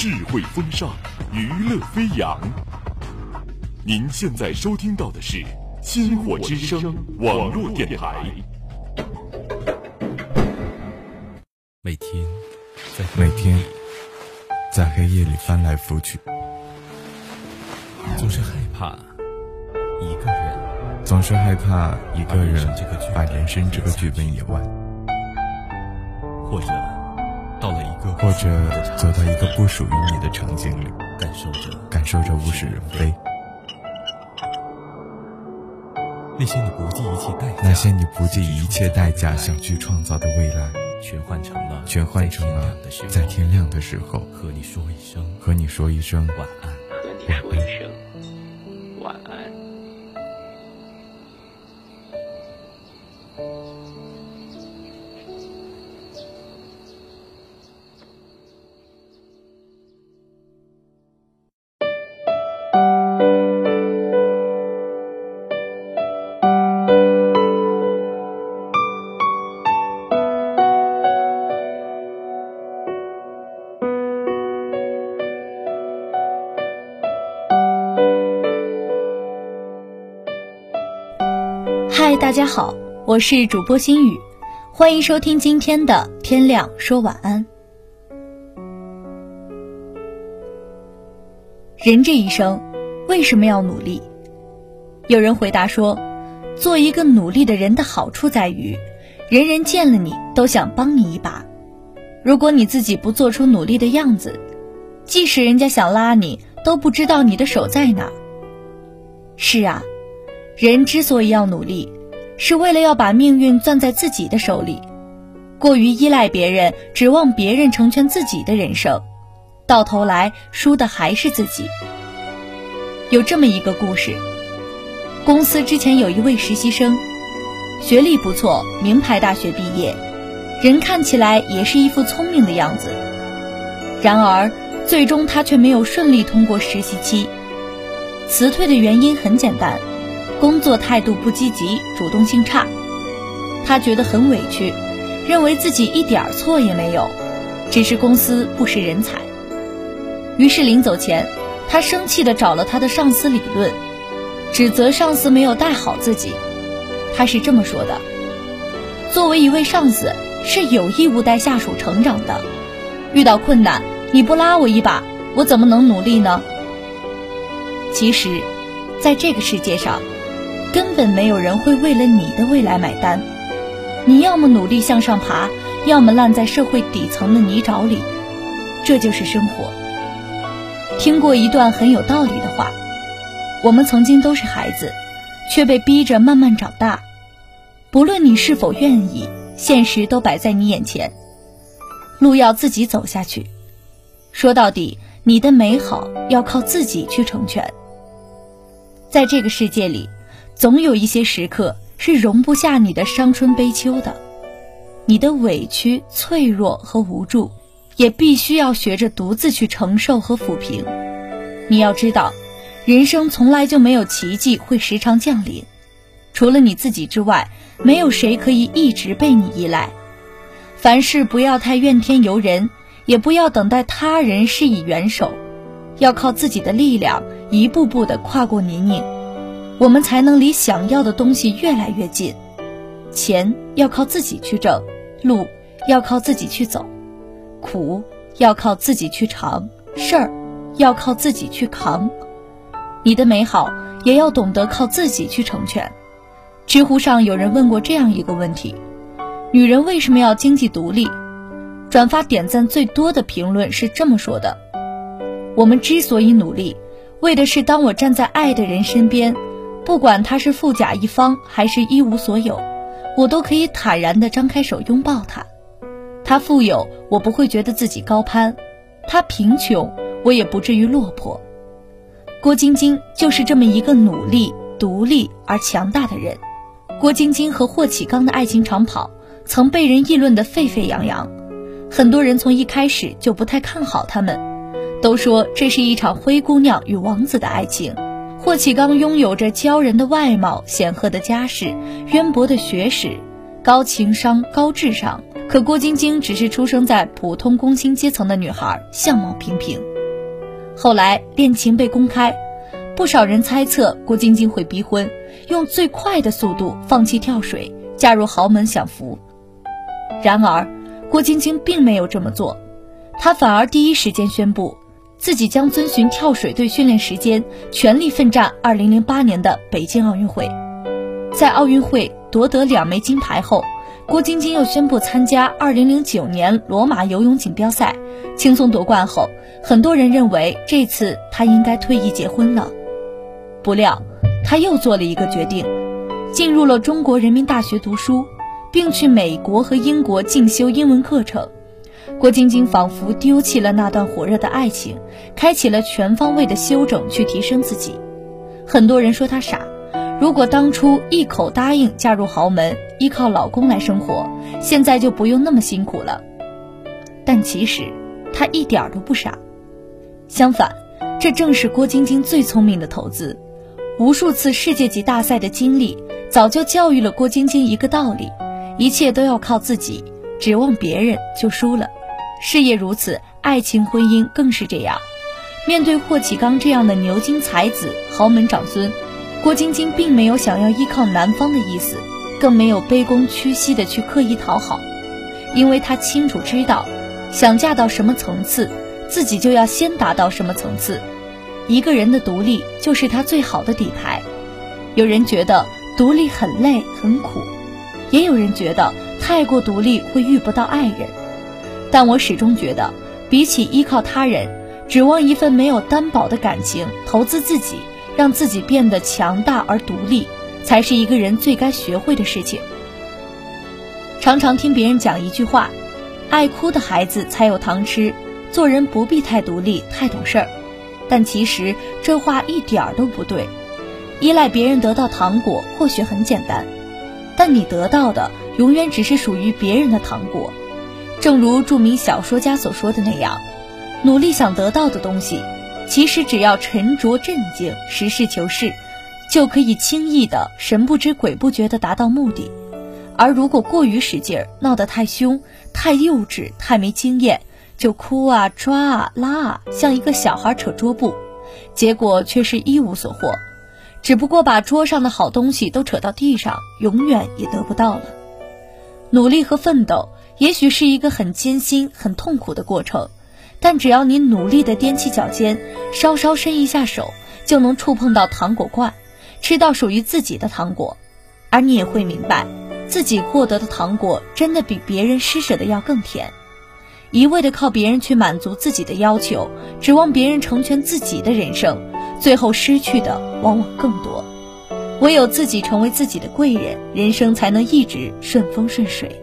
智慧风尚，娱乐飞扬。您现在收听到的是《星火之声》网络电台。每天，在每天，在黑夜里翻来覆去，总是害怕一个人，总是害怕一个人把人生这个剧本演完，或者到了一个或者走到一个不属于你的场景里，感受着感受着物是人非。那些你不计一切代价，那些你不计一切代价想去创造的未来，全换成了全换成了在天亮的时候和你说一声和你说一声晚安。和你说一声晚安。大家好，我是主播心雨，欢迎收听今天的天亮说晚安。人这一生为什么要努力？有人回答说，做一个努力的人的好处在于，人人见了你都想帮你一把。如果你自己不做出努力的样子，即使人家想拉你，都不知道你的手在哪。是啊。人之所以要努力，是为了要把命运攥在自己的手里。过于依赖别人，指望别人成全自己的人生，到头来输的还是自己。有这么一个故事：公司之前有一位实习生，学历不错，名牌大学毕业，人看起来也是一副聪明的样子。然而，最终他却没有顺利通过实习期。辞退的原因很简单。工作态度不积极，主动性差，他觉得很委屈，认为自己一点错也没有，只是公司不识人才。于是临走前，他生气地找了他的上司理论，指责上司没有带好自己。他是这么说的：“作为一位上司，是有义务带下属成长的。遇到困难，你不拉我一把，我怎么能努力呢？”其实，在这个世界上，根本没有人会为了你的未来买单，你要么努力向上爬，要么烂在社会底层的泥沼里，这就是生活。听过一段很有道理的话：我们曾经都是孩子，却被逼着慢慢长大。不论你是否愿意，现实都摆在你眼前，路要自己走下去。说到底，你的美好要靠自己去成全。在这个世界里。总有一些时刻是容不下你的伤春悲秋的，你的委屈、脆弱和无助，也必须要学着独自去承受和抚平。你要知道，人生从来就没有奇迹会时常降临，除了你自己之外，没有谁可以一直被你依赖。凡事不要太怨天尤人，也不要等待他人施以援手，要靠自己的力量，一步步的跨过泥泞。我们才能离想要的东西越来越近。钱要靠自己去挣，路要靠自己去走，苦要靠自己去尝，事儿要靠自己去扛。你的美好也要懂得靠自己去成全。知乎上有人问过这样一个问题：女人为什么要经济独立？转发点赞最多的评论是这么说的：我们之所以努力，为的是当我站在爱的人身边。不管他是富甲一方还是一无所有，我都可以坦然地张开手拥抱他。他富有，我不会觉得自己高攀；他贫穷，我也不至于落魄。郭晶晶就是这么一个努力、独立而强大的人。郭晶晶和霍启刚的爱情长跑曾被人议论得沸沸扬扬，很多人从一开始就不太看好他们，都说这是一场灰姑娘与王子的爱情。霍启刚拥有着骄人的外貌、显赫的家世、渊博的学识、高情商、高智商，可郭晶晶只是出生在普通工薪阶层的女孩，相貌平平。后来恋情被公开，不少人猜测郭晶晶会逼婚，用最快的速度放弃跳水，嫁入豪门享福。然而，郭晶晶并没有这么做，她反而第一时间宣布，自己将遵循跳水队训练时间，全力奋战2008年的北京奥运会。在奥运会夺得两枚金牌后，郭晶晶又宣布参加2009年罗马游泳锦标赛，轻松夺冠后，很多人认为这次她应该退役结婚了。不料，她又做了一个决定，进入了中国人民大学读书。并去美国和英国进修英文课程，郭晶晶仿佛丢弃了那段火热的爱情，开启了全方位的休整去提升自己。很多人说她傻，如果当初一口答应嫁入豪门，依靠老公来生活，现在就不用那么辛苦了。但其实她一点都不傻，相反，这正是郭晶晶最聪明的投资。无数次世界级大赛的经历，早就教育了郭晶晶一个道理。一切都要靠自己，指望别人就输了。事业如此，爱情婚姻更是这样。面对霍启刚这样的牛津才子、豪门长孙，郭晶晶并没有想要依靠男方的意思，更没有卑躬屈膝的去刻意讨好，因为她清楚知道，想嫁到什么层次，自己就要先达到什么层次。一个人的独立就是她最好的底牌。有人觉得独立很累很苦。也有人觉得太过独立会遇不到爱人，但我始终觉得，比起依靠他人，指望一份没有担保的感情，投资自己，让自己变得强大而独立，才是一个人最该学会的事情。常常听别人讲一句话：“爱哭的孩子才有糖吃，做人不必太独立、太懂事儿。”但其实这话一点儿都不对。依赖别人得到糖果，或许很简单。但你得到的永远只是属于别人的糖果，正如著名小说家所说的那样，努力想得到的东西，其实只要沉着镇静、实事求是，就可以轻易的神不知鬼不觉地达到目的。而如果过于使劲儿，闹得太凶、太幼稚、太没经验，就哭啊、抓啊、拉啊，像一个小孩扯桌布，结果却是一无所获。只不过把桌上的好东西都扯到地上，永远也得不到了。努力和奋斗也许是一个很艰辛、很痛苦的过程，但只要你努力的踮起脚尖，稍稍伸一下手，就能触碰到糖果罐，吃到属于自己的糖果。而你也会明白，自己获得的糖果真的比别人施舍的要更甜。一味的靠别人去满足自己的要求，指望别人成全自己的人生。最后失去的往往更多，唯有自己成为自己的贵人，人生才能一直顺风顺水。